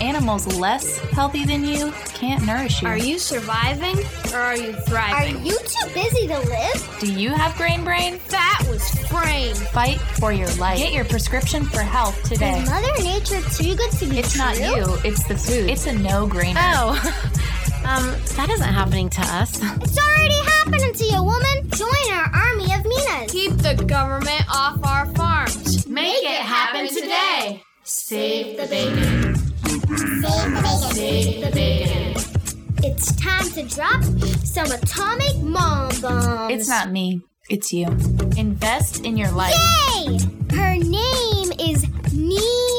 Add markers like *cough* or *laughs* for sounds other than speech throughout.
Animals less healthy than you can't nourish you. Are you surviving or are you thriving? Are you too busy to live? Do you have grain brain? That was framed. Fight for your life. Get your prescription for health today. Is Mother Nature too good to be It's not you, it's the food. It's a no grainer. Oh, *laughs* um, that isn't happening to us. It's already happening to you, woman. Join our army of Minas. Keep the government off our farms. Make it happen today. Save the bacon. Save the bacon. Save the bacon. It's time to drop some atomic mom bombs. It's not me, it's you. Invest in your life. Yay! Her name is Neethi.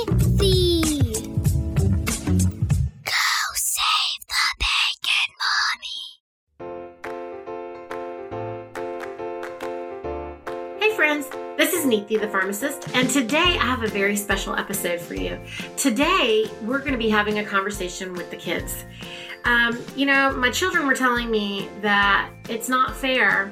Is Neethi the pharmacist, and today I have a very special episode for you. Today we're going to be having a conversation with the kids. Um, you know, my children were telling me that it's not fair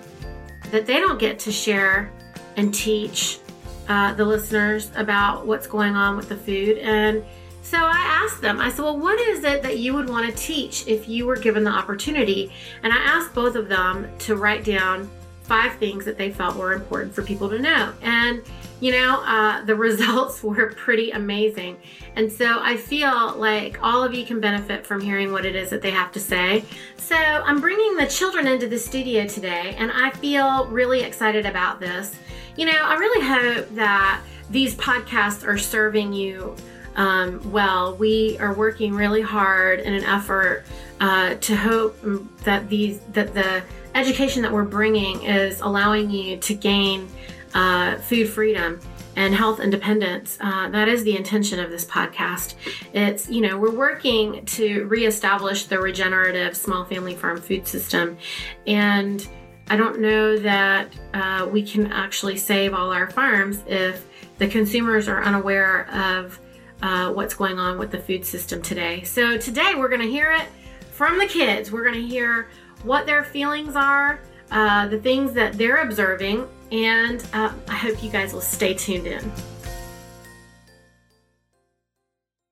that they don't get to share and teach uh, the listeners about what's going on with the food. And so I asked them, I said, Well, what is it that you would want to teach if you were given the opportunity? And I asked both of them to write down five things that they felt were important for people to know. And, you know, uh, the *laughs* results were pretty amazing. And so I feel like all of you can benefit from hearing what it is that they have to say. So I'm bringing the children into the studio today, and I feel really excited about this. You know, I really hope that these podcasts are serving you um, well. We are working really hard in an effort uh, to hope that these that the education that we're bringing is allowing you to gain uh, food freedom and health independence. Uh, that is the intention of this podcast. It's, you know, we're working to reestablish the regenerative small family farm food system. And I don't know that uh, we can actually save all our farms if the consumers are unaware of uh, what's going on with the food system today. So today we're going to hear it from the kids. We're going to hear what their feelings are, uh, the things that they're observing, and uh, I hope you guys will stay tuned in.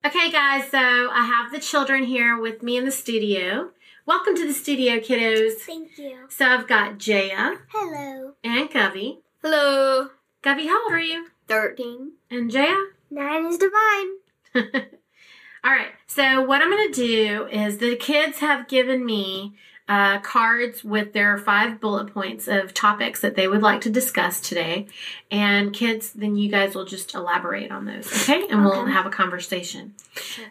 Okay, guys, so I have the children here with me in the studio. Welcome to the studio, kiddos. Thank you. So I've got Jaya Hello. and Govey. Hello. Govey, how old are you? 13. And Jaya? Nine is divine. *laughs* All right. So what I'm going to do is the kids have given me uh, cards with their five bullet points of topics that they would like to discuss today, and kids, then you guys will just elaborate on those, okay? And we'll have a conversation.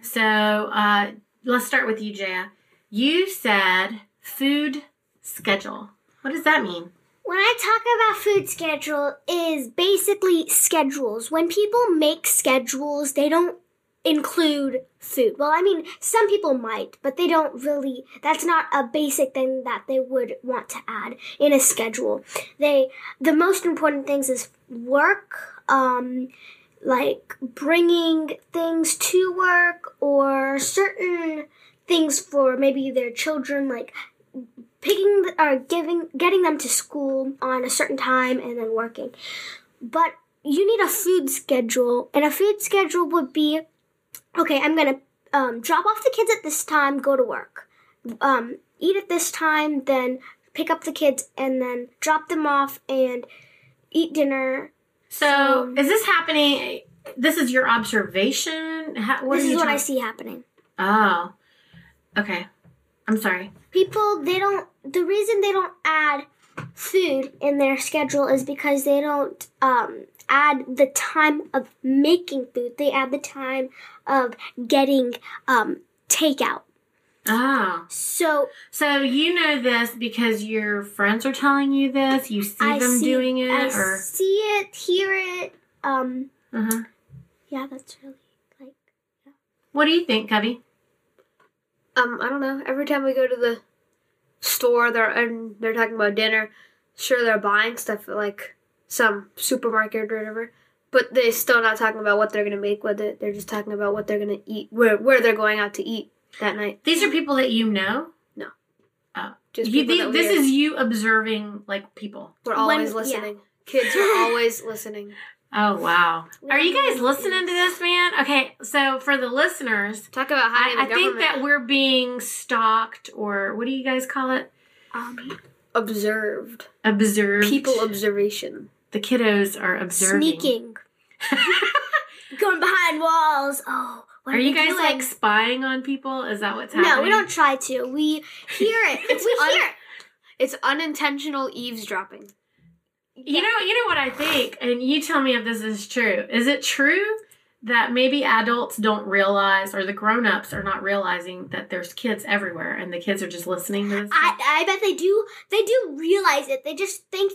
So uh, let's start with you, Jaya. You said food schedule. What does that mean? When I talk about food schedule is basically schedules. When people make schedules, they don't include food. Well, I mean, some people might, but they don't really that's not a basic thing that they would want to add in a schedule. They the most important things is work, um like bringing things to work or certain things for maybe their children like picking or giving getting them to school on a certain time and then working but you need a food schedule and a food schedule would be okay i'm gonna um, drop off the kids at this time go to work um, eat at this time then pick up the kids and then drop them off and eat dinner So, is this happening? This is your observation? How, what this is what i see happening Oh, okay. I'm sorry. people they don't the reason they don't add food in their schedule is because they don't um, add the time of making food they add the time of getting um, takeout Ah. so so you know this because your friends are telling you this. You see I them see, doing it, I or see it hear it um uh-huh. yeah that's really like yeah. what do you think, Cubby? Um, I don't know. Every time we go to the store, they're and they're talking about dinner. Sure, they're buying stuff like some supermarket or whatever, but they're still not talking about what they're gonna make with it. They're just talking about what they're gonna eat, where where they're going out to eat that night. These are people that you know. No. Oh, just You, people the- that this is you observing like people. we're When- always yeah. listening. Kids are *laughs* always listening. Oh wow. Are you guys listening to this, man? Okay, so for the listeners, Talk about hiding I, I think that we're being stalked, or what do you guys call it? Um, observed. Observed. People observation. The kiddos are observing. sneaking, *laughs* going behind walls. Oh, what Are are, you guys doing? like spying on people? Is that what's happening? No, we don't try to. We *laughs* hear it. It's we un- hear it. It's unintentional eavesdropping. You know, you know what I think, and you tell me if this is true. Is it true that maybe adults don't realize, or the grown-ups are not realizing that there's kids everywhere, and the kids are just listening to this? I, I bet they do. They do realize it. They just think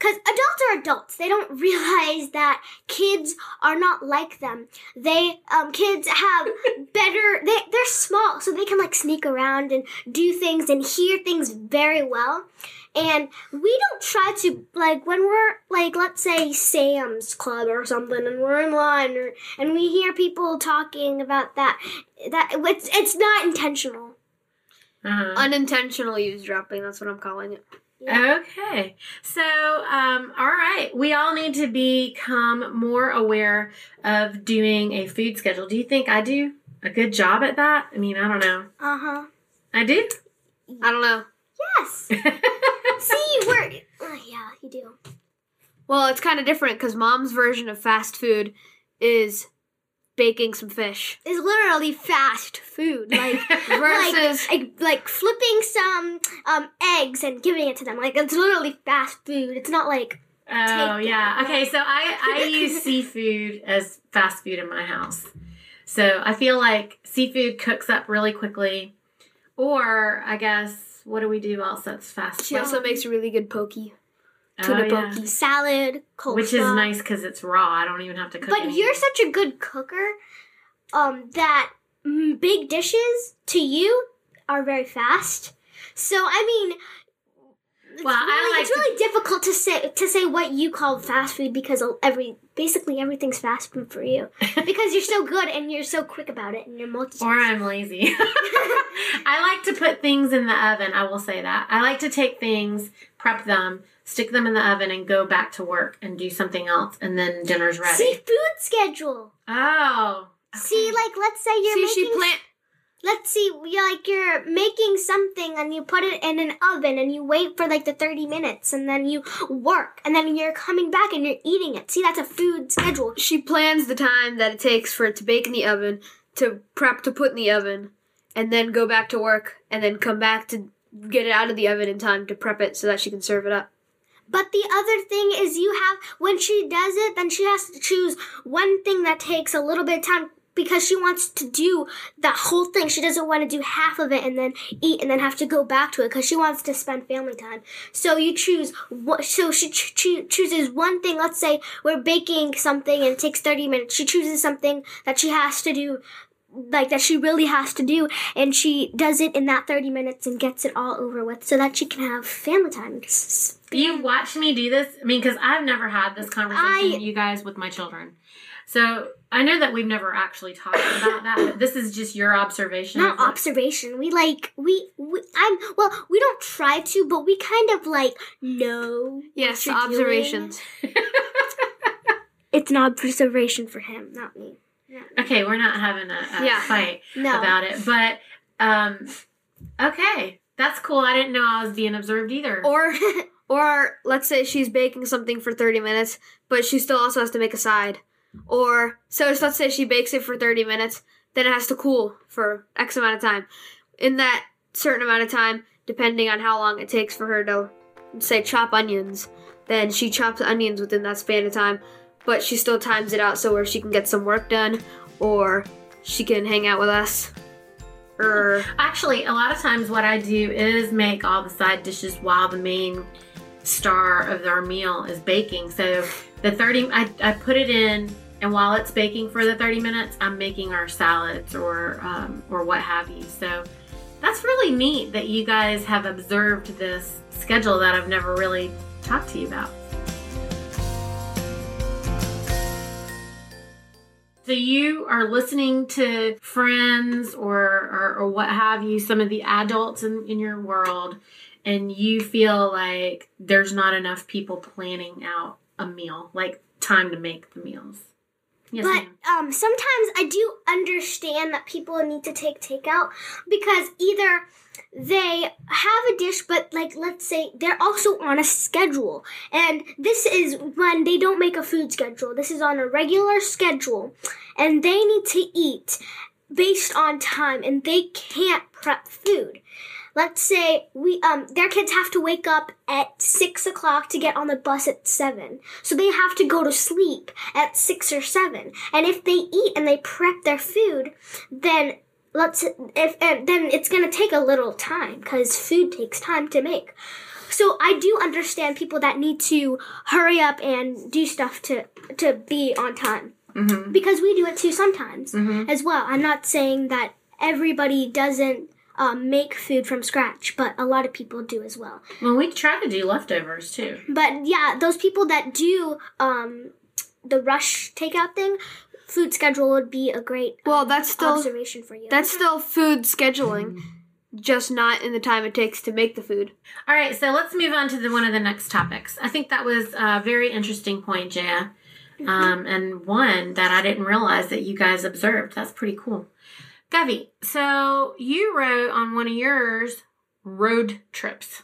because adults are adults. They don't *laughs* realize that kids are not like them. They um kids have *laughs* better. They they're small, so they can like sneak around and do things and hear things very well. And we don't try to like when we're like let's say Sam's Club or something, and we're in line or, and we hear people talking about that. That it's it's not intentional. Uh-huh. Unintentional eavesdropping. That's what I'm calling it. Okay. So, um, all right. We all need to become more aware of doing a food schedule. Do you think I do a good job at that? I mean, I don't know. Uh huh. I do. I don't know. Yes. *laughs* See, we're. Uh, yeah, you do. Well, it's kind of different because mom's version of fast food is baking some fish It's literally fast food, like *laughs* versus like, like like flipping some um eggs and giving it to them. Like it's literally fast food. It's not like Oh Take yeah. that. Okay, so I I *laughs* use seafood as fast food in my house. So I feel like seafood cooks up really quickly. Or I guess what do we do else that's fast she food? also makes really good poke. Oh, tuna yeah. salad, coleslaw. Which is nice because it's raw. I don't even have to cook. But anything. you're such a good cooker, um, that big dishes to you are very fast. So I mean. It's Well, I really, like it's really difficult to say to say what you call fast food because every basically everything's fast food for you *laughs* because you're so good and you're so quick about it and you're multitasking. Or I'm lazy. *laughs* I like to put things in the oven. I will say that. I like to take things, prep them, stick them in the oven, and go back to work and do something else, and then dinner's ready. See food schedule. Oh. See, like let's say you're See, making she plant. let's see you're like you're making something and you put it in an oven and you wait for like the 30 minutes and then you work and then you're coming back and you're eating it see that's a food schedule She plans the time that it takes for it to bake in the oven, to prep to put in the oven, and then go back to work, and then come back to get it out of the oven in time to prep it so that she can serve it up. But the other thing is you have when she does it then she has to choose one thing that takes a little bit of time because she wants to do the whole thing. She doesn't want to do half of it and then eat and then have to go back to it because she wants to spend family time. So you choose what so she ch- choo- chooses one thing. Let's say we're baking something and it takes 30 minutes. She chooses something that she has to do like that she really has to do and she does it in that 30 minutes and gets it all over with so that she can have family time You watch me do this? I mean, because I've never had this conversation, I- you guys, with my children. So I know that we've never actually talked *coughs* about that, but this is just your observation. not observation we like we, we i'm well we don't try to but we kind of like know Yes, observations. *laughs* it's an observation for him not me Okay, we're not having a, a Yeah. fight no about it, but um, okay, that's cool. I didn't know I was being observed either. Or, *laughs* or let's say she's baking something for 30 minutes, but she still also has to make a side. Or, so let's say she bakes it for 30 minutes, then it has to cool for X amount of time. In that certain amount of time, depending on how long it takes for her to, say, chop onions, then she chops onions within that span of time, but she still times it out so where she can get some work done, or she can hang out with us. Or, Actually, a lot of times what I do is make all the side dishes while the main star of our meal is baking. So the 30, I, I put it in, and while it's baking for the 30 minutes, I'm making our salads or um, or what have you. So that's really neat that you guys have observed this schedule that I've never really talked to you about. So you are listening to friends or, or, or what have you, some of the adults in, in your world, and you feel like there's not enough people planning out a meal, like time to make the meals. Yes, but ma'am. um, sometimes I do understand that people need to take takeout because either they have a dish, but like let's say they're also on a schedule, and this is when they don't make a food schedule. This is on a regular schedule, and they need to eat based on time, and they can't prep food. Let's say we um their kids have to wake up at six o'clock to get on the bus at seven. So they have to go to sleep at six or seven. And if they eat and they prep their food, then let's if and then it's gonna take a little time because food takes time to make. So I do understand people that need to hurry up and do stuff to to be on time Mhm. because we do it too sometimes Mhm. as well. I'm not saying that everybody doesn't um, make food from scratch, but a lot of people do as well. Well, we try to do leftovers too. But yeah, those people that do um, the rush takeout thing, food schedule would be a great Well, um, that's still- observation for you. That's still food scheduling, just not in the time it takes to make the food. All right, so let's move on to the one of the next topics. I think that was a very interesting point, Jaya, um, and one that I didn't realize that you guys observed. That's pretty cool. Gavi, so you wrote on one of yours road trips.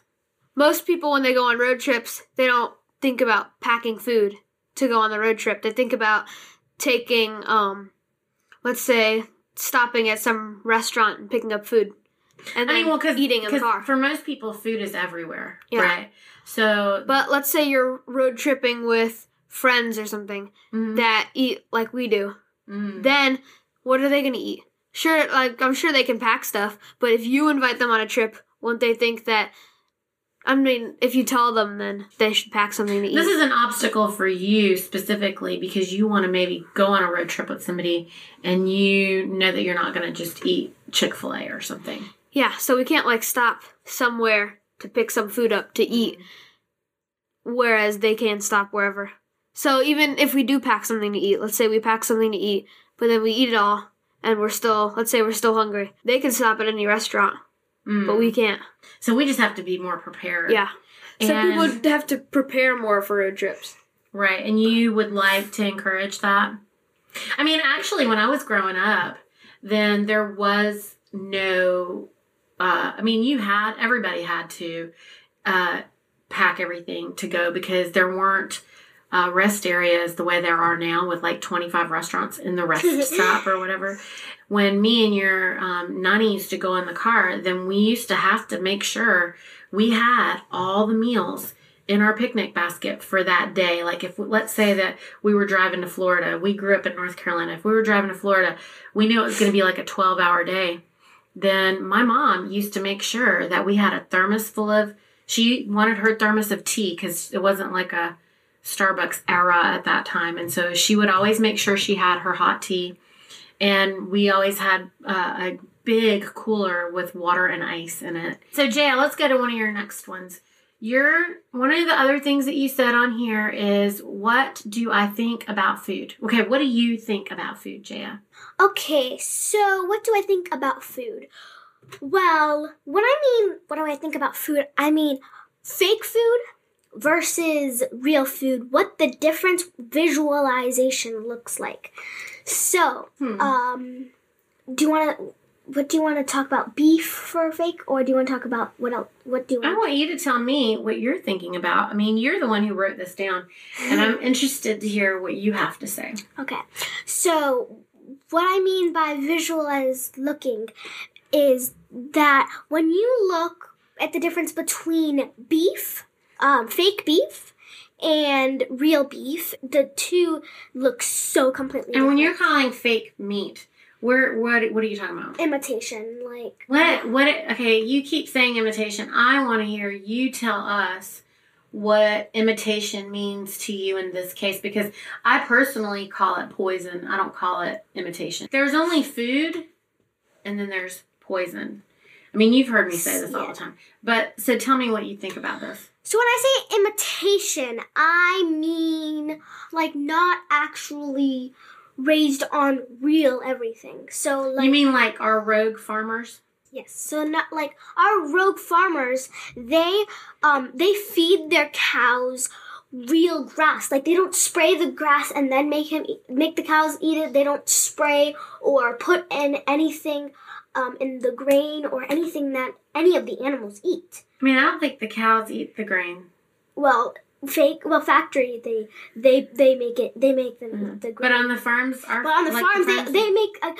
Most people, when they go on road trips, they don't think about packing food to go on the road trip. They think about taking, um, let's say, stopping at some restaurant and picking up food, and I mean, well, because eating in the car. for most people, food is everywhere, Yeah. right? So, But let's say you're road tripping with friends or something Mhm. that eat like we do. Mm. Then what are they going to eat? Sure, like I'm sure they can pack stuff, but if you invite them on a trip, won't they think that? I mean, if you tell them, then they should pack something to eat. This is an obstacle for you specifically because you want to maybe go on a road trip with somebody and you know that you're not going to just eat Chick fil A or something. yeah, so we can't like stop somewhere to pick some food up to eat, mm-hmm. whereas they can stop wherever. So even if we do pack something to eat, let's say we pack something to eat, but then we eat it all, and we're still, let's say we're still hungry, they can stop at any restaurant, Mm. but we can't. So we just have to be more prepared. Yeah. So people have to prepare more for road trips. Right. And you would like to encourage that? I mean, actually, when I was growing up, then there was no, uh, I mean, you had, everybody had to uh, pack everything to go because there weren't uh, rest areas the way there are now with like 25 restaurants in the rest *laughs* stop or whatever. When me and your um, nanny used to go in the car, then we used to have to make sure we had all the meals in our picnic basket for that day. Like if let's say that we were driving to Florida, we grew up in North Carolina. If we were driving to Florida, we knew it was going to be like a 12-hour day. Then my mom used to make sure that we had a thermos full of she wanted her thermos of tea cuz it wasn't like a Starbucks era at that time. And so she would always make sure she had her hot tea. And we always had uh, a big cooler with water and ice in it. So, Jay, let's go to one of your next ones. Your one of the other things that you said on here is what do I think about food? Okay, what do you think about food, Jaya? Okay, so what do I think about food? Well, when I mean what do I think about food, I mean fake food versus real food, what the difference visualization looks like. So, Hmm. um, do you want to what do you want to talk about beef for fake or do you want to talk about what else what do you I want want you to tell me what you're thinking about. I mean, you're the one who wrote this down, and I'm *sighs* interested to hear what you have to say. Okay. So, what I mean by visualize looking is that when you look at the difference between beef, um, fake beef, and real beef, the two look so completely And when you're calling fake meat, where what what are you talking about? imitation, like What what okay, you keep saying imitation. I want to hear you tell us what imitation means to you in this case because I personally call it poison. I don't call it imitation. There's only food and then there's poison. I mean, you've heard me say this all the time. But so tell me what you think about this. So when I say imitation, I mean like not actually raised on real everything. So like you mean like our rogue farmers? Yes. So not like our rogue farmers, they um they feed their cows real grass. Like they don't spray the grass and then make him eat, make the cows eat it. They don't spray or put in anything um, in the grain or anything that any of the animals eat. I mean, I don't think the cows eat the grain. Well, fake well factory they they they make it they make the the grain. But on the farms, are But on the like farms, farms- they, they make. Uh,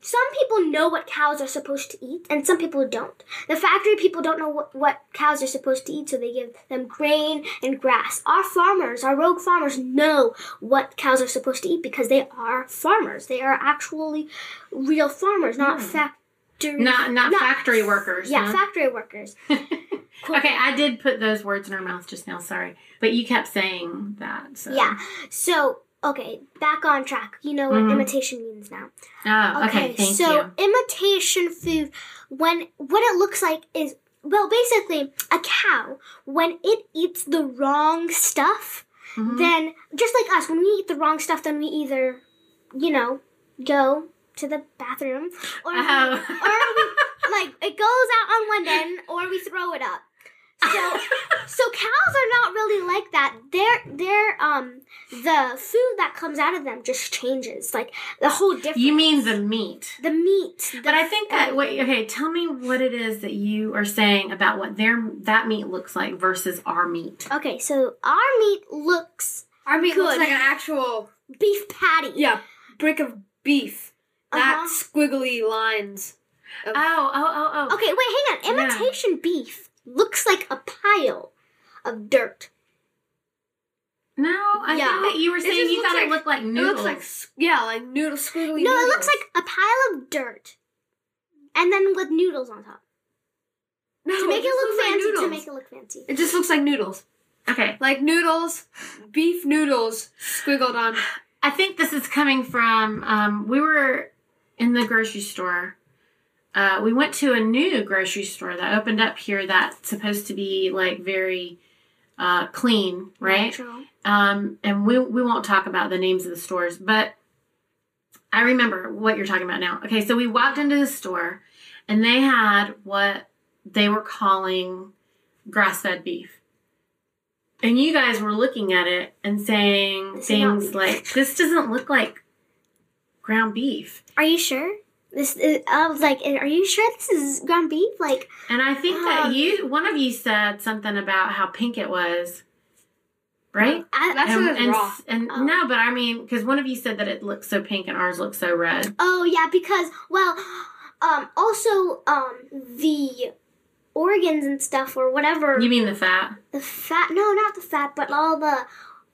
some people know what cows are supposed to eat, and some people don't. The factory people don't know what, what cows are supposed to eat, so they give them grain and grass. Our farmers, our rogue farmers, know what cows are supposed to eat because they are farmers. They are actually real farmers, not factory. not not factory workers. Yeah, factory workers. *laughs* okay, I did put those words in her mouth just now. Sorry, but you kept saying that. So. Yeah. So okay, back on track. You know what Mhm. imitation means now. Oh, okay. Thank so you. imitation food, when what it looks like is well, basically a cow when it eats the wrong stuff, Mhm. then just like us, when we eat the wrong stuff, then we either, you know, go to the bathroom or we- Oh. or we, *laughs* like it goes out on one end or we throw it up. So so cows are not really like that. They're they're um the food that comes out of them just changes. Like the whole difference. you mean the meat? the meat. The But I think that wait, okay. Tell me what it is that you are saying about what their that meat looks like versus our meat. Okay, so our meat looks Our meat looks like an actual beef patty. yeah brick of beef, not Uh-huh. squiggly lines. Oh, oh, oh, oh. Okay, wait, hang on. Yeah. Imitation beef looks like a pile of dirt. No, I Yeah. think that you were saying you looks thought it looked like It noodles. looks like yeah, like noodle *laughs* squiggly. No, it looks like a pile of dirt. And then with noodles on top. no, To make it just look looks like fancy, to make it look fancy. It just looks like noodles, okay. like noodles, beef noodles squiggled on. I think this is coming from um, we were in the grocery store. Uh, we went to a new grocery store that opened up here that's supposed to be like very uh, clean, right? Um, and we we won't talk about the names of the stores, but I remember what you're talking about now. Okay, so we walked into the store, and they had what they were calling grass-fed beef. And you guys were looking at it and saying not things like, "This doesn't look like ground beef." Are you sure? This is, I was like, are you sure this is ground beef? Like, And I think Um, that you, one of you said something about how pink it was, right? I, That's and, what it's and, raw. and Oh. no, but I mean, because one of you said that it looks so pink and ours looks so red. Oh yeah, because well, um, also um, the organs and stuff or whatever You mean the fat? the fat. No, not the fat, but all the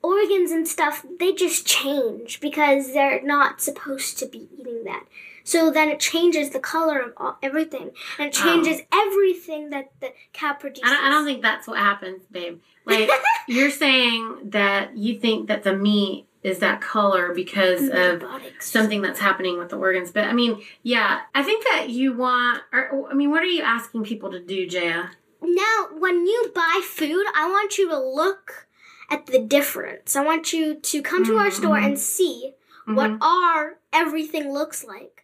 organs and stuff. They just change because they're not supposed to be eating that. So then it changes the color of all, everything, and it Oh. changes everything that the cow produces. I don't, I don't think that's what happens, babe. Like *laughs* you're saying that you think that the meat is that color because of something that's happening with the organs. But I mean, yeah, I think that you want. Or I mean, what are you asking people to do, Jaya? Now, when you buy food, I want you to look at the difference. I want you to come to our store Mhm. and see what Mhm. our everything looks like.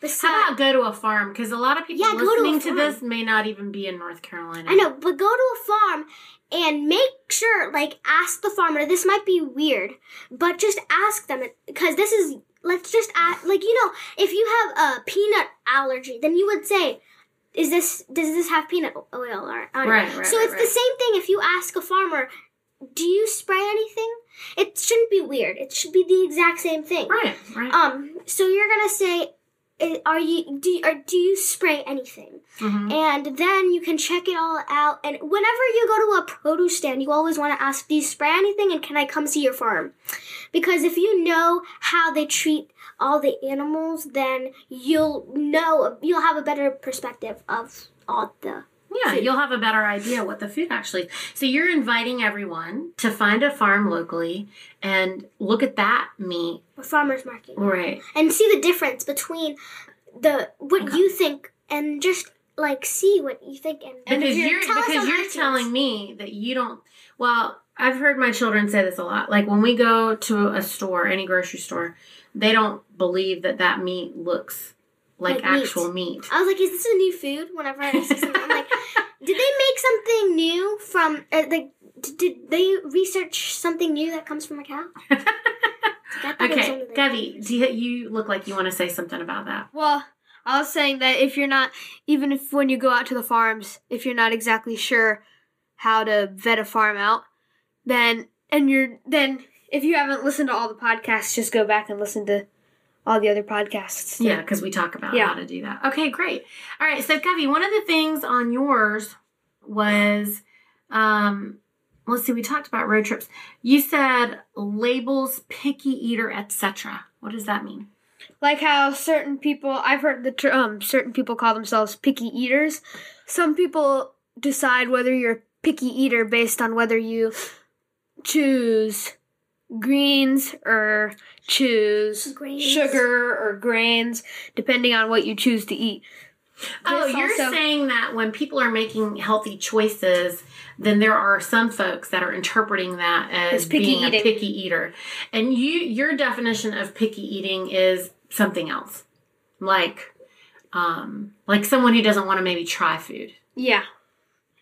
Besides, How about go to a farm? Because a lot of people Yeah, go to listening to, this may not even be in North Carolina. I know, but go to a farm and make sure, like, ask the farmer. This might be weird, but just ask them because this is. Let's just ask, like, you know, if you have a peanut allergy, then you would say, "Is this does this have peanut oil or on it?" Right, right, So right, it's right. the same thing. If you ask a farmer, "Do you spray anything?" It shouldn't be weird. It should be the exact same thing. Right, right. Um. So you're gonna say, "I- "Are you do or do you spray anything?" Mhm. and then you can check it all out. And whenever you go to a produce stand, you always want to ask, "Do you spray anything?" and "Can I come see your farm?" Because if you know how they treat all the animals, then you'll know you'll have a better perspective of all the. Yeah, food. you'll have a better idea what the food actually is. So you're inviting everyone to find a farm locally and look at that meat. farmers market Right. and see the difference between the what Okay. you think and just like see what you think and, and Because if you're tell because you're telling me that you don't well, I've heard my children say this a lot. Like when we go to a store, any grocery store, they don't believe that that meat looks like, Like actual meat. I was like, is this a new food? Whenever I see something, I'm like, *laughs* did they make something new from? Uh, like, did d- did they research something new that comes from a cow? I thought it was Okay, only Gabby, do you, you look like you want to say something about that? Well, I was saying that if you're not, even if when you go out to the farms, if you're not exactly sure how to vet a farm out, then and you're then if you haven't listened to all the podcasts, just go back and listen to all the other podcasts. Yeah, because we talk about Yeah. how to do that. Okay, great. All right, so Gabby, one of the things on yours was, um, let's see, we talked about road trips. You said labels, picky eater, etc. What does that mean? Like how certain people, I've heard the term, um certain people call themselves picky eaters. Some people decide whether you're a picky eater based on whether you choose greens or choose Grains. sugar or grains, depending on what you choose to eat. Oh, you're also- saying that when people are making healthy choices, then there are some folks that are interpreting that as As picky being a eating. picky eater. And you your definition of picky eating is something else. Like um like someone who doesn't want to maybe try food. Yeah,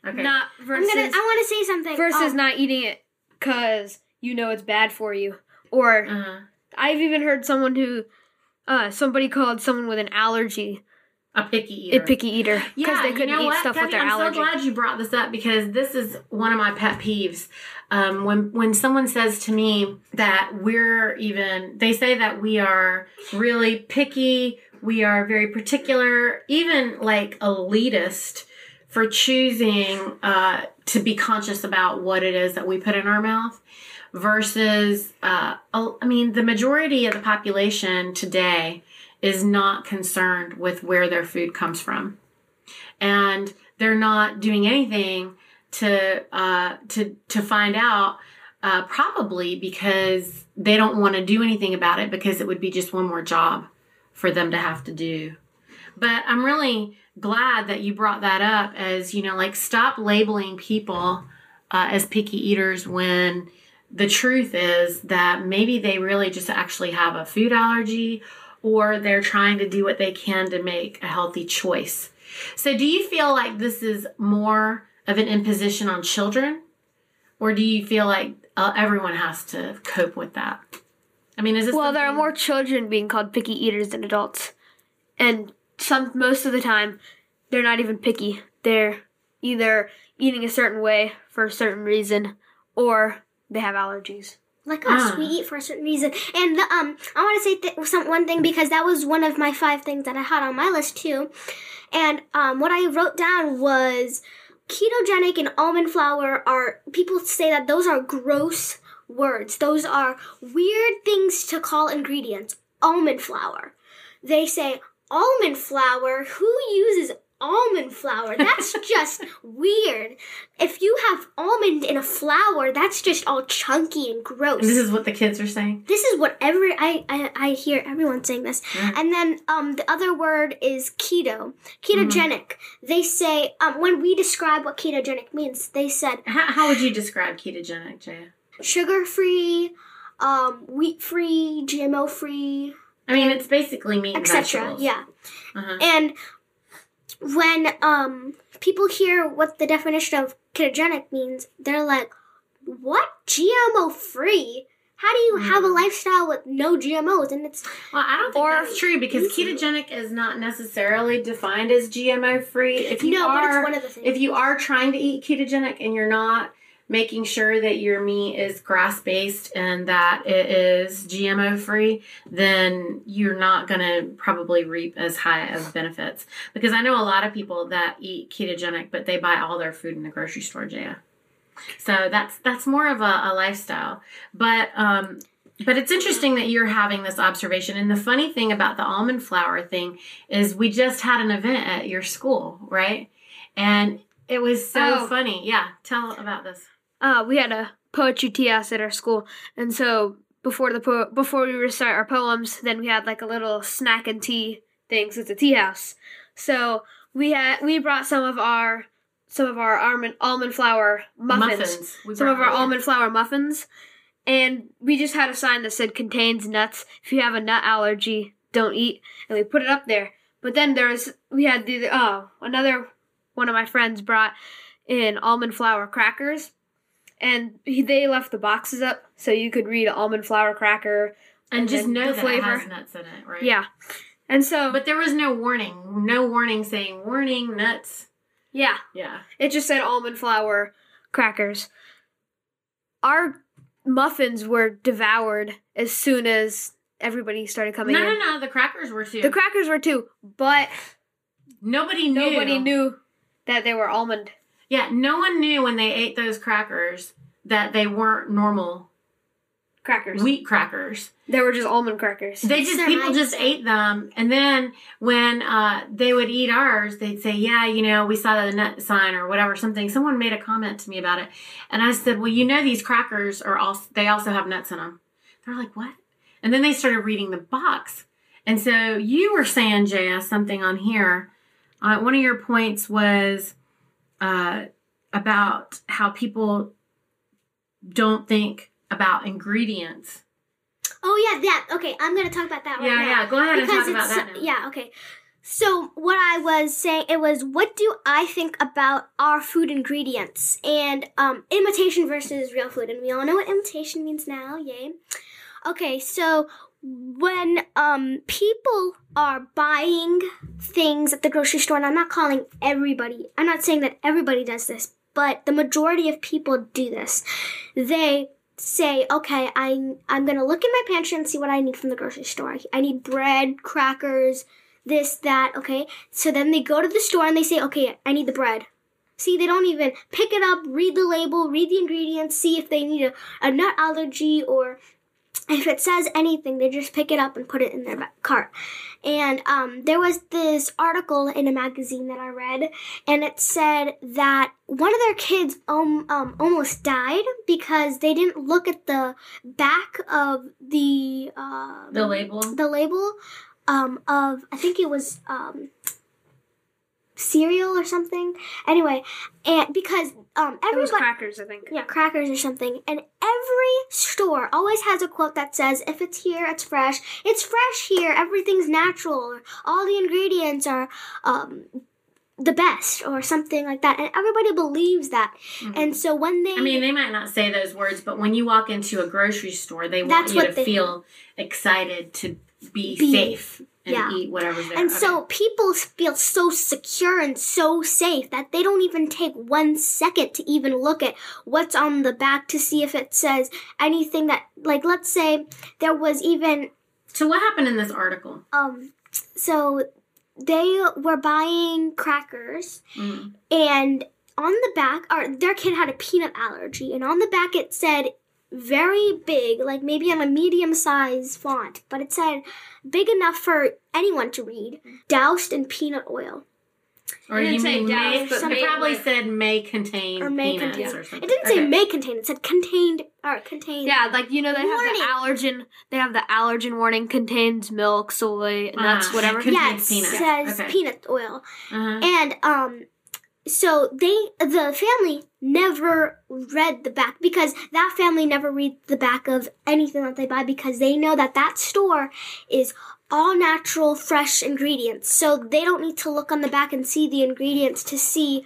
Okay. not I'm gonna. I want to say something. versus Um, not eating it because you know it's bad for you. Or uh, I've even heard someone who, uh, somebody called someone with an allergy a picky eater. a picky eater because Yeah, they couldn't you know eat what, stuff with their I'm allergy. so glad you brought this up because this is one of my pet peeves. Um, when when someone says to me that we're even, they say that we are really picky, we are very particular, even like elitist for choosing uh, to be conscious about what it is that we put in our mouth versus uh, I mean the majority of the population today is not concerned with where their food comes from. And they're not doing anything to uh, to to find out uh, probably because they don't want to do anything about it because it would be just one more job for them to have to do. But i'm really glad that you brought that up as you know like stop labeling people uh, as picky eaters when the truth is that maybe they really just actually have a food allergy or they're trying to do what they can to make a healthy choice. So, do you feel like this is more of an imposition on children or do you feel like uh, everyone has to cope with that? I mean, is this well, there are more children being called picky eaters than adults, and some most of the time they're not even picky. They're either eating a certain way for a certain reason, or they have allergies. like us, Ah. we eat for a certain reason. And um, I want to say th- some one thing because that was one of my five things that I had on my list too. And um, what I wrote down was ketogenic and almond flour are people say that those are gross words. Those are weird things to call ingredients. Almond flour. They say almond flour. Who uses almond flour? That's *laughs* just weird. If you have almond in a flour, that's just all chunky and gross. And this is what the kids are saying. This is what every I, I I hear everyone saying this. And then um the other word is keto. Ketogenic. They say um when we describe what ketogenic means, they said How, how would you describe ketogenic, Jaya? sugar free, um wheat free, GMO free, I mean, it's basically meat etc. Yeah. Uh-huh. And when um people hear what the definition of ketogenic means, they're like, "What? GMO free? How do you have a lifestyle with no GMOs?" And it's Well, I don't think that's true because ketogenic is not necessarily defined as GMO free. If you no, but are, it's one of the things. if you are trying to eat ketogenic and you're not making sure that your meat is grass based and that it is GMO free, then you're not going to probably reap as high of benefits. Because I know a lot of people that eat ketogenic, but they buy all their food in the grocery store, Jaya. So that's that's more of a, a lifestyle. But um, but it's interesting that you're having this observation. And the funny thing about the almond flour thing is we just had an event at your school, right? And it was so Oh. funny. Yeah, tell about this. Uh, we had a poetry tea house at our school, and so before the po- before we recite our poems, then we had like a little snack and tea thing. 'cause it's a tea house, so we had we brought some of our some of our almond almond flour muffins, We some of our almond flour muffins, and we just had a sign that said contains nuts. If you have a nut allergy, don't eat, and we put it up there. But then there was we had the oh another one of my friends brought in almond flour crackers and they left the boxes up so you could read almond flour cracker. And, And just know the that flavor. it has nuts in it, right? Yeah, and so But there was no warning. No warning saying warning nuts. yeah, Yeah. it just said almond flour crackers. Our muffins were devoured as soon as everybody started coming No, in. no, no. No, the crackers were too. The crackers were too, but Nobody knew. nobody knew that they were almond. Yeah, no one knew when they ate those crackers that they weren't normal Crackers. wheat crackers. they were just almond crackers. They just They're people nice. just ate them, and then when uh, they would eat ours, they'd say, "Yeah, you know, we saw the nut sign or whatever something." Someone made a comment to me about it, and I said, "Well, you know, these crackers are also they also have nuts in them." They're like, "What?" And then they started reading the box, and so you were saying, JS, something on here. Uh, one of your points was uh, about how people don't think about ingredients. Oh yeah, that. Okay, I'm gonna talk about that right Yeah, now. yeah. Go ahead and talk about that now. yeah okay so what i was saying it was what do i think about our food ingredients and um imitation versus real food and we all know what imitation means now yay okay so when um people are buying things at the grocery store and i'm not calling everybody i'm not saying that everybody does this but the majority of people do this they say, okay, I'm I'm gonna look in my pantry and see what I need from the grocery store. I need bread, crackers, this, that, okay. So then they go to the store and they say, okay, I need the bread. See, they don't even pick it up, read the label, read the ingredients, see if they need a, a nut allergy or if it says anything, they just pick it up and put it in their cart. And um, there was this article in a magazine that I read, and it said that one of their kids um, um, almost died because they didn't look at the back of the um, The label. the label um, of I think it was um, cereal or something. Anyway, and because um, everybody crackers, I think. yeah, crackers or something. And every store always has a quote that says, if it's here, it's fresh. It's fresh here. Everything's natural. All the ingredients are um, the best or something like that. And everybody believes that. And so when they. Mm-hmm. I mean, they might not say those words, but when you walk into a grocery store, they want you to feel excited to be, Be- safe and yeah. eat whatever's there. And Okay. so people feel so secure and so safe that they don't even take one second to even look at what's on the back to see if it says anything that, like, let's say there was even so what happened in this article? um so they were buying crackers Mm. and on the back or their kid had a peanut allergy and on the back it said very big like maybe on a medium size font but it said big enough for anyone to read doused in peanut oil Or It you didn't say mean douse, may? but It may probably with- said may contain or may peanuts contain or something. it didn't say Okay. may contain it said contained or contained Yeah, like you know they Warning. have the allergen. They have the allergen warning contains milk, soy, nuts, Ah, whatever. it yeah it peanuts. says Okay. peanut oil Uh-huh. And um so they the family never read the back because that family never read the back of anything that they buy because they know that that store is all natural fresh ingredients. So they don't need to look on the back and see the ingredients to see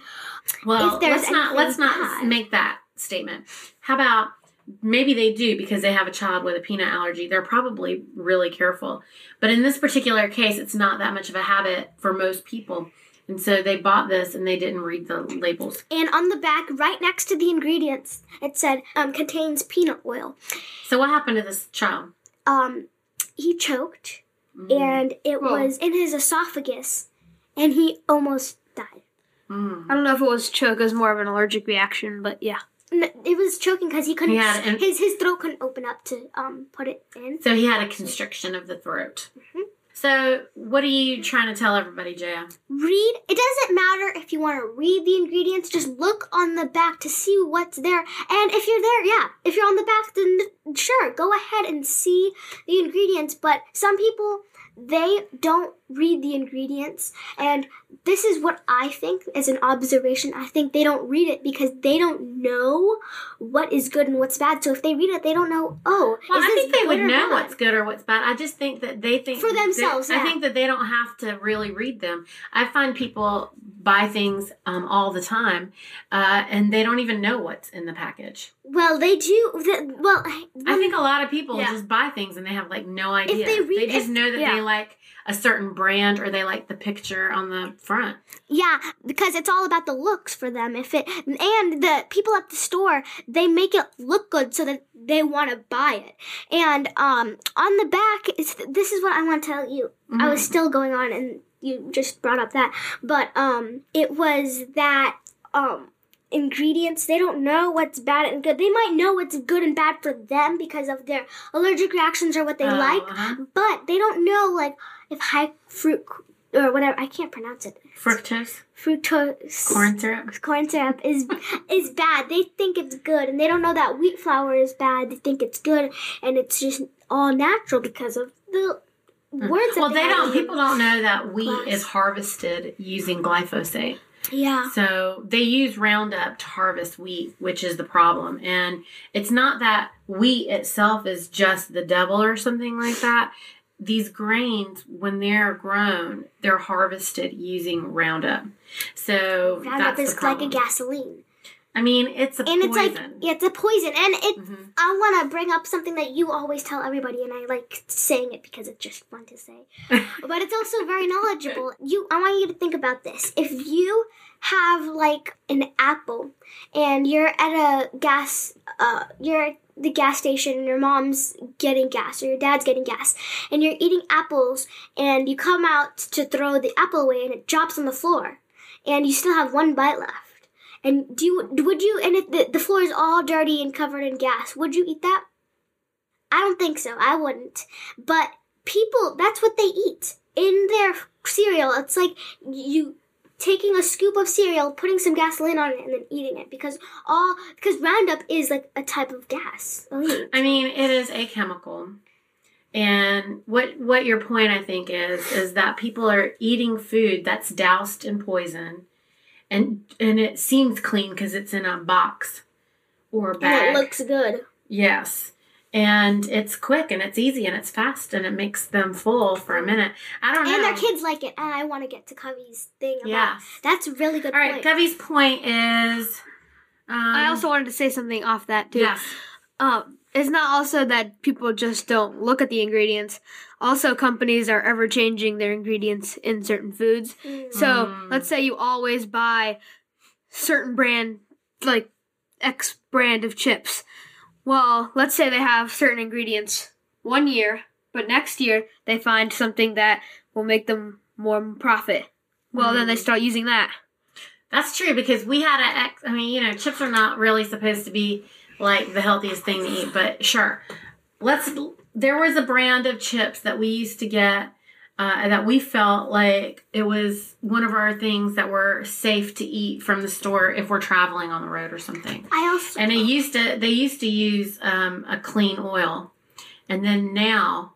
Well, if there's let's not let's not bad. make that statement. How about maybe they do because they have a child with a peanut allergy. They're probably really careful. But in this particular case, it's not that much of a habit for most people. And so they bought this and they didn't read the labels. and on the back right next to the ingredients it said um contains peanut oil. So what happened to this child? Um he choked Mm. and it Whoa. was in his esophagus and he almost died. Mm. I don't know if it was choke, it was more of an allergic reaction, but yeah. N- It was choking because he couldn't. He an- his his throat couldn't open up to um put it in. So he had a constriction of the throat. Mm-hmm. So what are you trying to tell everybody, Jaya? Read. It doesn't matter if you want to read the ingredients. Just look on the back to see what's there. And if you're there, yeah, if you're on the back, then sure, go ahead and see the ingredients. But some people they don't read the ingredients, and this is what I think as an observation. I think they don't read it because they don't know what is good and what's bad. So if they read it, they don't know. Oh, Well, I think they would know bad? what's good or what's bad. I just think that they think For themselves, they- I think that they don't have to really read them. I find people buy things um, all the time, uh, and they don't even know what's in the package. Well, they do. The, well, I think a lot of people Yeah. just buy things and they have like no idea. they read- just if- know that yeah. they like a certain brand or they like the picture on the front. Yeah, because it's all about the looks for them. If it and the people at the store, they make it look good so that they want to buy it. And um, on the back, is this is what I want to tell you. I was still going on, and you just brought up that, but um, it was that um ingredients they don't know what's bad and good they might know what's good and bad for them because of their allergic reactions or what they Oh, like uh-huh. but they don't know like if high fruit or whatever i can't pronounce it Fructose, fructose corn syrup. corn syrup is is bad. They think it's good, and they don't know that wheat flour is bad. They think it's good, and it's just all natural because of the hmm. words. Well, they don't. People don't know that wheat glass. is harvested using glyphosate. Yeah, So they use Roundup to harvest wheat, which is the problem. And it's not that wheat itself is just the devil or something like that. These grains, when they're grown, they're harvested using Roundup. So Roundup that's is like a gasoline, I mean, it's a and poison. it's like yeah, it's a poison. And it, Mhm. I want to bring up something that you always tell everybody, and I like saying it because it's just fun to say. *laughs* but it's also very knowledgeable. You, I want you to think about this. If you have like an apple, and you're at a gas, uh, you're the gas station, and your mom's getting gas, or your dad's getting gas, and you're eating apples, and you come out to throw the apple away, and it drops on the floor, and you still have one bite left. And do you would you and if the, the floor is all dirty and covered in gas, would you eat that? I don't think so. I wouldn't. But people, that's what they eat in their cereal. It's like you taking a scoop of cereal, putting some gasoline on it, and then eating it because all because Roundup is like a type of gas. I mean, it is a chemical. And what what your point I think is is that people are eating food that's doused in poison, and and it seems clean because it's in a box or a And bag. it looks good. yes, and it's quick and it's easy and it's fast and it makes them full for a minute. I don't know. And their kids like it. And I want to get to Covey's thing about Yeah. that's a really good All right, point. Covey's point is. Um, I also wanted to say something off that too. yes. Um, it's not also that people just don't look at the ingredients. Also, companies are ever changing their ingredients in certain foods. Mm. So Mm. let's say you always buy certain brand, like X brand of chips. Well, let's say they have certain ingredients one year, but next year they find something that will make them more profit. Well, then they Mm. start using that. That's true because we had a ex. I mean, you know, chips are not really supposed to be like the healthiest thing to eat, but sure. Let's. There was a brand of chips that we used to get uh, that we felt like it was one of our things that were safe to eat from the store if we're traveling on the road or something. I also And they used to. They used to use um, a clean oil, and then now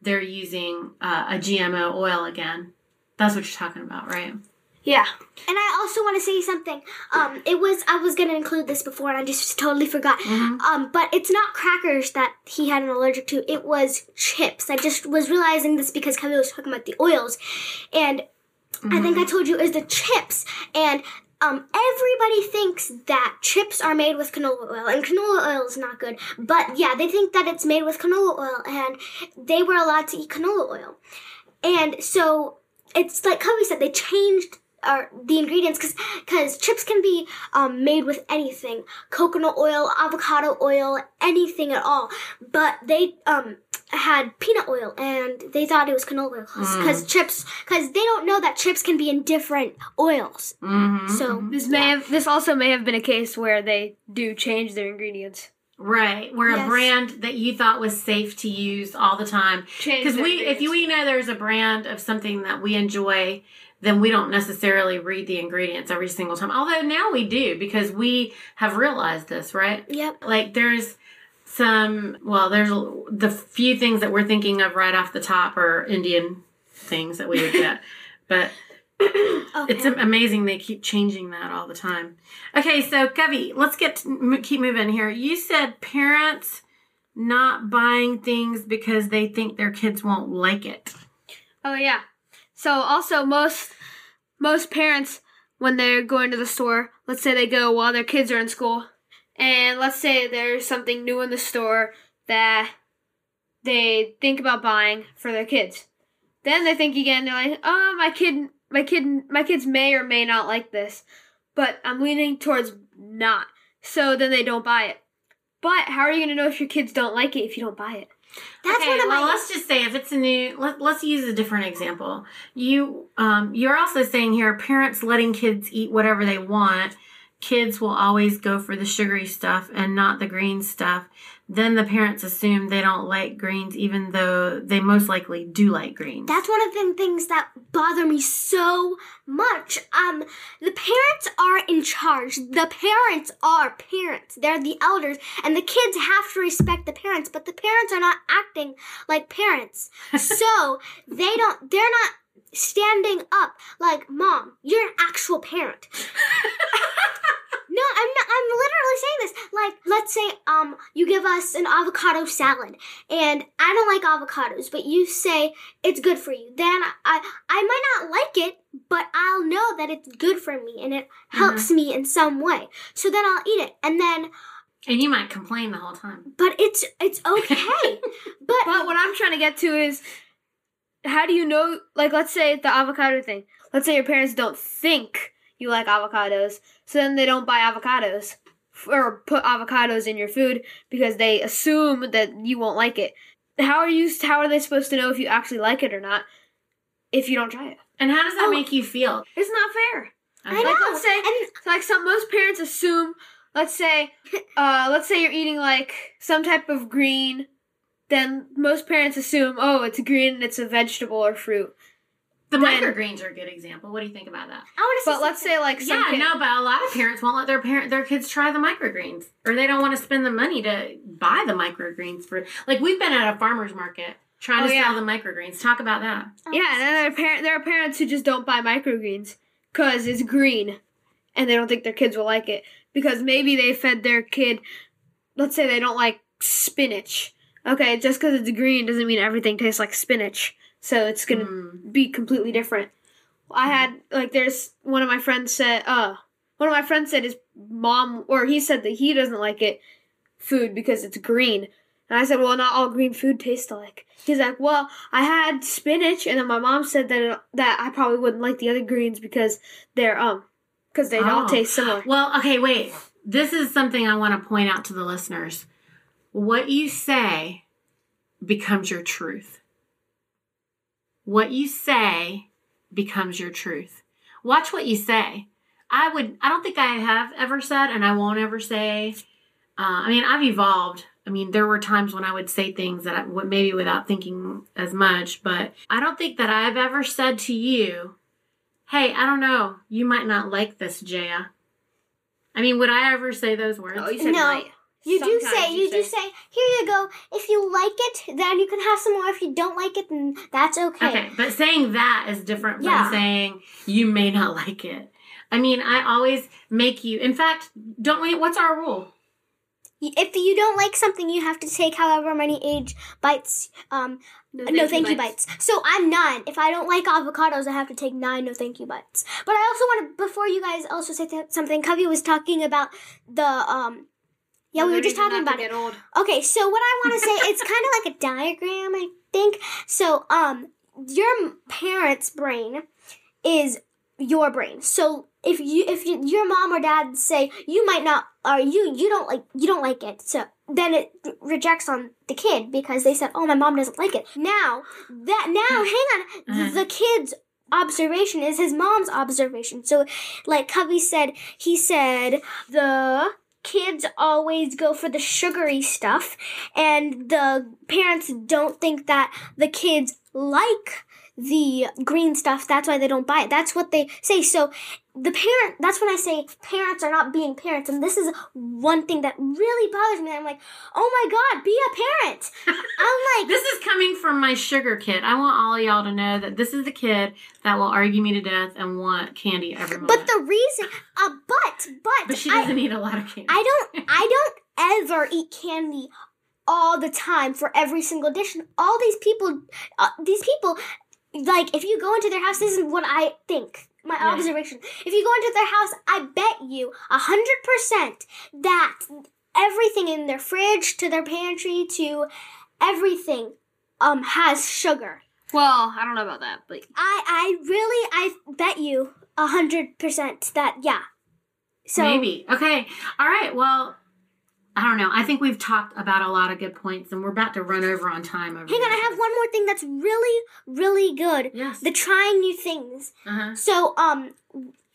they're using uh, a GMO oil again. That's what you're talking about, right? Yeah. And I also want to say something. Um, it was I was gonna include this before, and I just totally forgot. Mhm. Um, but it's not crackers that he had an allergic to. It was chips. I just was realizing this because Kevin was talking about the oils, and I think I told you is the chips. And um, everybody thinks that chips are made with canola oil, and canola oil is not good. But yeah, they think that it's made with canola oil, and they were allowed to eat canola oil. And so it's like Covey said, they changed uh, the ingredients because because chips can be um, made with anything. Coconut oil avocado oil anything at all. But they um, had peanut oil and they thought it was canola oil because chips because they don't know that chips can be in different oils. Mhm. so This may have, this also may have been a case where they do change their ingredients. Right, where a brand that you thought was safe to use all the time. Because we, if you, we know there's a brand of something that we enjoy, then we don't necessarily read the ingredients every single time. Although now we do because we have realized this, right? yep Like there's some, well, there's the few things that we're thinking of right off the top are Indian things that we would get, *laughs* but okay. it's amazing they keep changing that all the time. Okay, so Covey, let's get to, keep moving here. You said parents not buying things because they think their kids won't like it. Oh yeah. So also most most parents when they're going to the store. Let's say they go while their kids are in school, and let's say there's something new in the store that they think about buying for their kids. Then they think again. They're like, "Oh, my kid, my kid, my kids may or may not like this, but I'm leaning towards not." So then they don't buy it. But how are you going to know if your kids don't like it if you don't buy it? That's okay, one of well, my. let's just say if it's a new, let, let's use a different example. You, um, you're also saying here, parents letting kids eat whatever they want. Kids will always go for the sugary stuff and not the green stuff. Then the parents assume they don't like greens, even though they most likely do like greens. That's one of the things that bother me so much. Um, the parents are in charge. The parents are parents. They're the elders, and the kids have to respect the parents. But the parents are not acting like parents, *laughs* so they don't. They're not standing up like, "Mom, you're an actual parent." *laughs* No, I'm not. I'm literally saying this. Like, let's say, um, you give us an avocado salad, and I don't like avocados, but you say it's good for you. Then I, I might not like it, but I'll know that it's good for me, and it helps me in some way. So then I'll eat it, and then, and you might complain the whole time. but it's it's *laughs* okay. but But what I'm trying to get to is how do you know like let's say the avocado thing. Let's say your parents don't think you like avocados, so then they don't buy avocados or put avocados in your food because they assume that you won't like it. How are you how are they supposed to know if you actually like it or not if you don't try it? And how does that Oh. make you feel? It's not fair. I Okay. know. Let's say and like some most parents assume let's say *laughs* uh let's say you're eating like some type of green then most parents assume oh it's green and it's a vegetable or fruit The Then- microgreens are a good example. What do you think about that? I want to. See But let's say like some yeah, kid- no, but a lot of parents won't let their parent their kids try the microgreens, or they don't want to spend the money to buy the microgreens for. Like we've been at a farmers market trying Oh, to yeah. sell the microgreens. Talk about that. yeah and then there are, parent, there are parents who just don't buy microgreens because it's green and they don't think their kids will like it because maybe they fed their kid let's say they don't like spinach okay just because it's green doesn't mean everything tastes like spinach so it's gonna Mm. be completely different. I had like there's one of my friends said uh one of my friends said his mom or he said that he doesn't like it food because it's green. And I said, Well not all green food tastes alike. He's like, Well, I had spinach and then my mom said that that I probably wouldn't like the other greens because they're um because they all Oh. taste similar. Well, okay, wait. This is something I want to point out to the listeners. What you say becomes your truth. What you say becomes your truth. Watch what you say. I would, I don't think I have ever said, and I won't ever say. Uh, I mean, I've evolved. I mean, there were times when I would say things that I would maybe without thinking as much, but I don't think that I've ever said to you, Hey, I don't know, you might not like this, Jaya. I mean, would I ever say those words? Oh, you said No. might. You do say, you, do say, here you go. If you like it, then you can have some more. If you don't like it, then that's okay. Okay, but saying that is different Yeah. from saying you may not *laughs* like it. I mean, I always make you. In fact, don't we? What's our rule? If you don't like something, you have to take however many age bites. Um, no, thank, you bites. So I'm nine. If I don't like avocados, I have to take nine no thank you bites. But I also want to, before you guys also say th- something, Covey was talking about the, um, yeah, we were just talking about it. Old. Okay, so what I want to say, it's *laughs* kind of like a diagram, I think. So, um, your parents' brain is your brain. So if you if you, your mom or dad say you might not or you you don't like you don't like it, so then it rejects on the kid because they said, "Oh, my mom doesn't like it." Now that now, *laughs* hang on, Uh-huh. the kid's observation is his mom's observation. So, like Covey said, he said the kids always go for the sugary stuff and the parents don't think that the kids like the green stuff that's why they don't buy it that's what they say so the parent that's when i say parents are not being parents and this is one thing that really bothers me i'm like oh my god be a parent *laughs* i'm like This is coming from my sugar kid. I want all y'all to know that this is the kid that will argue me to death and want candy every moment. but the reason uh but but, but she I- doesn't eat a lot of candy. I don't *laughs* I don't ever eat candy all the time for every single dish. And all these people uh, these people like if you go into their house this is what I think. my Yeah. observation. If you go into their house, I bet you a hundred percent that everything in their fridge to their pantry to everything um has sugar. Well, I don't know about that, but I I really I bet you a hundred percent that yeah. So Maybe. Okay. All right. Well, I don't know. I think we've talked about a lot of good points, and we're about to run over on time. Over hang on, I have one more thing that's really really good. Yes. The trying new things. uh-huh. So, um,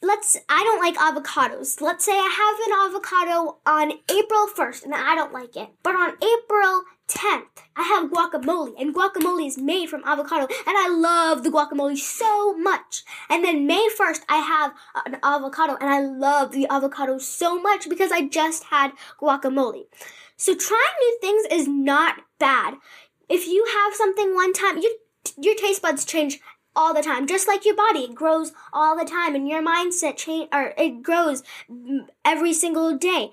let's. I don't like avocados. Let's say I have an avocado on April first, and I don't like it. But on April tenth, I have guacamole, and guacamole is made from avocado, and I love the guacamole so much. And then May first, I have an avocado, and I love the avocado so much because I just had guacamole. So trying new things is not bad. If you have something one time, you your taste buds change all the time, just like your body. It grows all the time, and your mindset change or it grows every single day.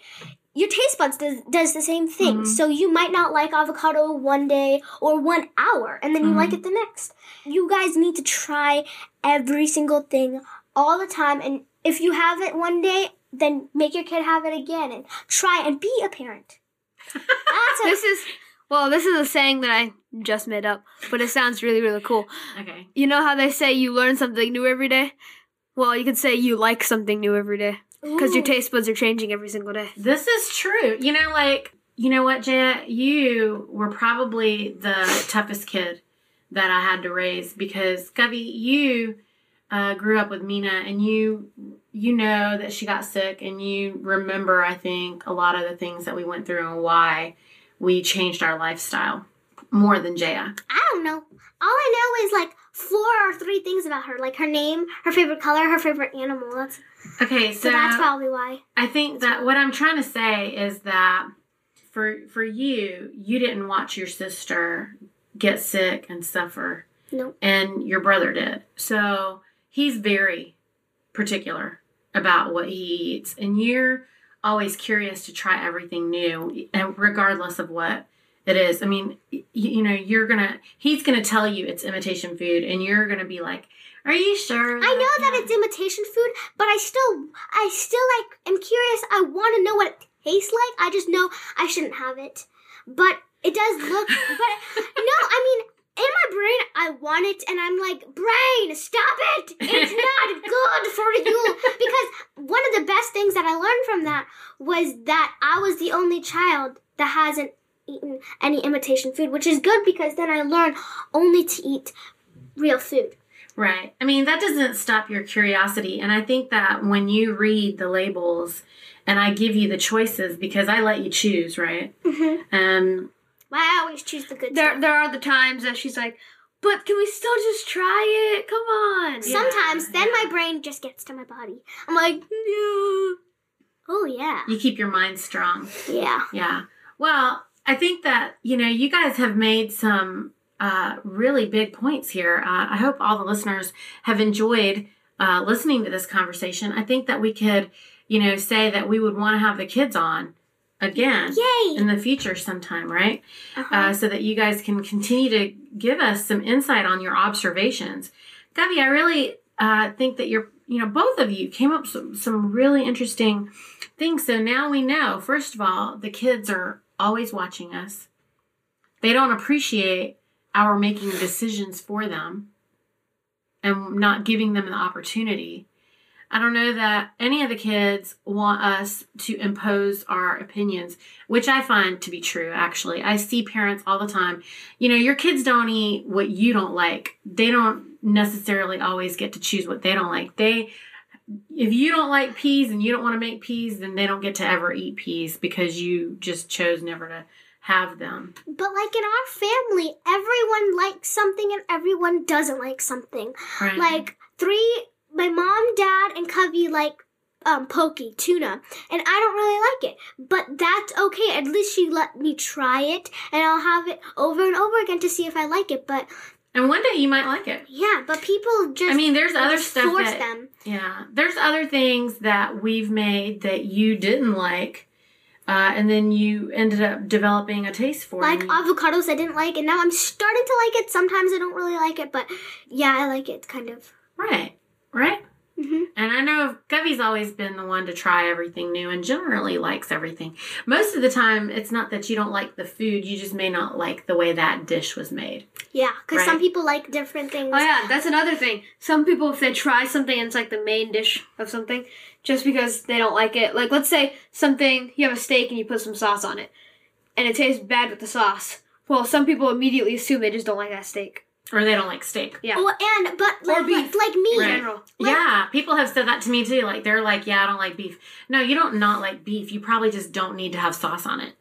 Your taste buds does, does the same thing. Mhm. So you might not like avocado one day or one hour, and then you like it the next. You guys need to try every single thing all the time, and if you have it one day, then make your kid have it again, and try and be a parent. *laughs* This is well, this is a saying that I just made up, but it sounds really really cool. Okay. You know how they say you learn something new every day? Well, you could say you like something new every day because your taste buds are changing every single day. This is true. You know, like, you know what, Jaya? You were probably the toughest kid that I had to raise because, Gubby, you uh, grew up with Mina and you you know that she got sick and you remember, I think, a lot of the things that we went through and why we changed our lifestyle more than Jaya. I don't know. All I know is like four or three things about her, like her name, her favorite color, her favorite animal. That's Okay, so so, that's probably why. I think that what I'm trying to say is that for for you, you didn't watch your sister get sick and suffer. Nope. And your brother did. So he's very particular about what he eats. And you're always curious to try everything new, and regardless of what it is. I mean, y- you, know, you're gonna he's gonna tell you it's imitation food, and you're gonna be like, Are you sure? I know that it's imitation food, but I still, I still like, am curious. I want to know what it tastes like. I just know I shouldn't have it, but it does look. but *laughs* no, I mean, in my brain, I want it, and I'm like, brain, stop it! It's not good for you. Because one of the best things that I learned from that was that I was the only child that hasn't eaten any imitation food, which is good because then I learned only to eat real food. Right. I mean, that doesn't stop your curiosity. And I think that when you read the labels and I give you the choices because I let you choose, right? Mm-hmm. Um, I always choose the good There, stuff. there are the times that she's like, "But can we still just try it? Come on." Yeah. Sometimes, then my brain just gets to my body. I'm like, no. Oh yeah, you keep your mind strong. yeah. Yeah. Well, I think that, you know, you guys have made some uh, really big points here. Uh, I hope all the listeners have enjoyed uh, listening to this conversation. I think that we could, you know, say that we would want to have the kids on again Yay! in the future sometime, right? Uh-huh. uh, so that you guys can continue to give us some insight on your observations. Gabby, I really uh, think that you're, you know, both of you came up with some, some really interesting things. So now we know, first of all, the kids are always watching us. They don't appreciate our making decisions for them and not giving them the opportunity. I don't know that any of the kids want us to impose our opinions, which I find to be true, actually. I see parents all the time. You know, your kids don't eat what you don't like. They don't necessarily always get to choose what they don't like. They, if you don't like peas and you don't want to make peas, then they don't get to ever eat peas because you just chose never to have them. but like in our family, everyone likes something and everyone doesn't like something. Right? Like three, my mom, dad, and Cubby like um poke tuna, and I don't really like it. But that's okay. At least she let me try it, and I'll have it over and over again to see if I like it. But and one day you might like it. yeah, but people just I mean, there's other stuff force that them. Yeah, there's other things that we've made that you didn't like, uh, and then you ended up developing a taste for. It. Like avocados, I didn't like, and now I'm starting to like it. Sometimes I don't really like it, but yeah, I like it kind of. right, right. Mhm. And I know Govey's always been the one to try everything new and generally likes everything. Most of the time, it's not that you don't like the food, you just may not like the way that dish was made. Yeah, because some people like different things. Oh yeah, that's another thing. Some people, if they try something and it's like the main dish of something, just because they don't like it, like let's say something you have a steak and you put some sauce on it, and it tastes bad with the sauce. Well, some people immediately assume they just don't like that steak. Or they don't like steak. Yeah, Well, and but Or like, beef. like me, in Right. general. yeah, people have said that to me too. Like they're like, "Yeah, I don't like beef." No, you don't not like beef. You probably just don't need to have sauce on it.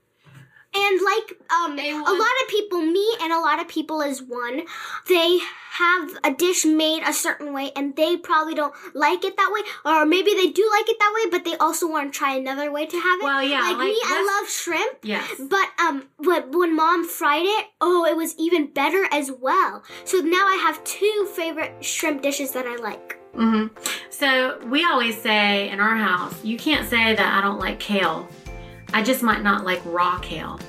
And like um, a lot of people, me and a lot of people as one, they have a dish made a certain way, and they probably don't like it that way, or maybe they do like it that way, but they also want to try another way to have it. Well, yeah, like, like, me, I love shrimp. Yes. But um, but when mom fried it, oh, it was even better as well. So now I have two favorite shrimp dishes that I like. hmm So we always say in our house, you can't say that I don't like kale. I just might not like raw kale.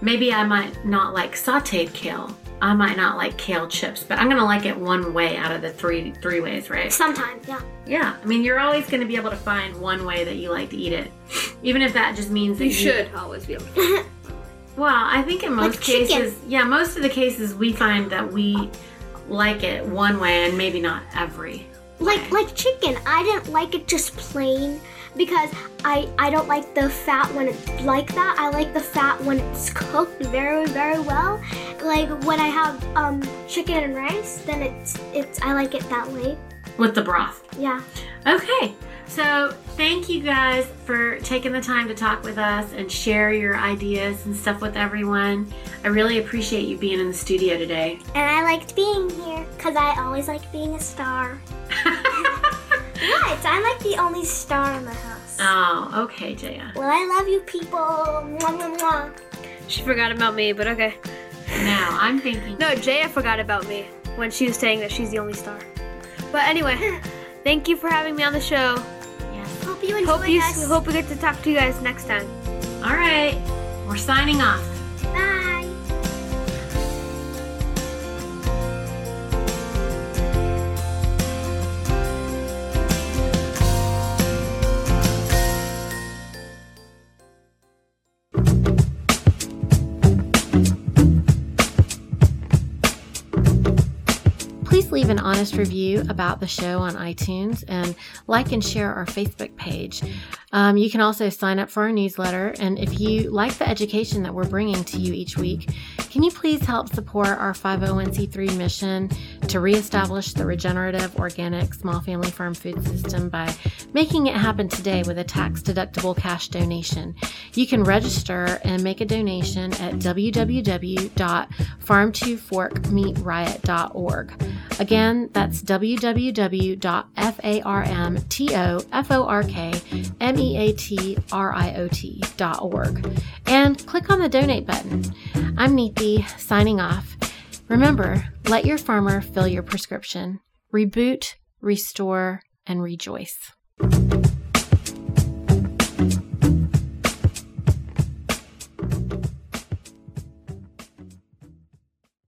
Maybe I might not like sauteed kale. I might not like kale chips, but I'm gonna like it one way out of the three three ways, right? Sometimes, yeah. Yeah. I mean, you're always gonna be able to find one way that you like to eat it, even if that just means that You should always be able. to. *laughs* Well, I think in most Like cases, yeah, most of the cases we find that we like it one way and maybe not every. Like way. like chicken, I didn't like it just plain because I I don't like the fat when it's like that. I like the fat when it's cooked very very well. Like when I have um chicken and rice, then it's it's I like it that way. with the broth. Yeah. Okay, so thank you guys for taking the time to talk with us and share your ideas and stuff with everyone. I really appreciate you being in the studio today. And I liked being here because I always like being a star. *laughs* What? I'm like the only star in the house. oh, okay, Jaya. Well, I love you people. Mwah, mwah, mwah. She forgot about me, but okay. Now I'm thinking. No, Jaya forgot about me when she was saying that she's the only star. But anyway, *laughs* thank you for having me on the show. Yes. Hope you enjoy Hope you us. hope we get to talk to you guys next time. All right, we're signing off. Leave an honest review about the show on iTunes and like and share our Facebook page. Um, you can also sign up for our newsletter. And if you like the education that we're bringing to you each week, can you please help support our 501c3 mission to reestablish the regenerative, organic, small family farm food system by making it happen today with a tax deductible cash donation? You can register and make a donation at www.farm2forkmeatriot.org. Again, that's www.farmforkmeatriot.org. And click on the donate button. I'm Neethi, signing off. Remember, let your farmer fill your prescription. Reboot, restore, and rejoice.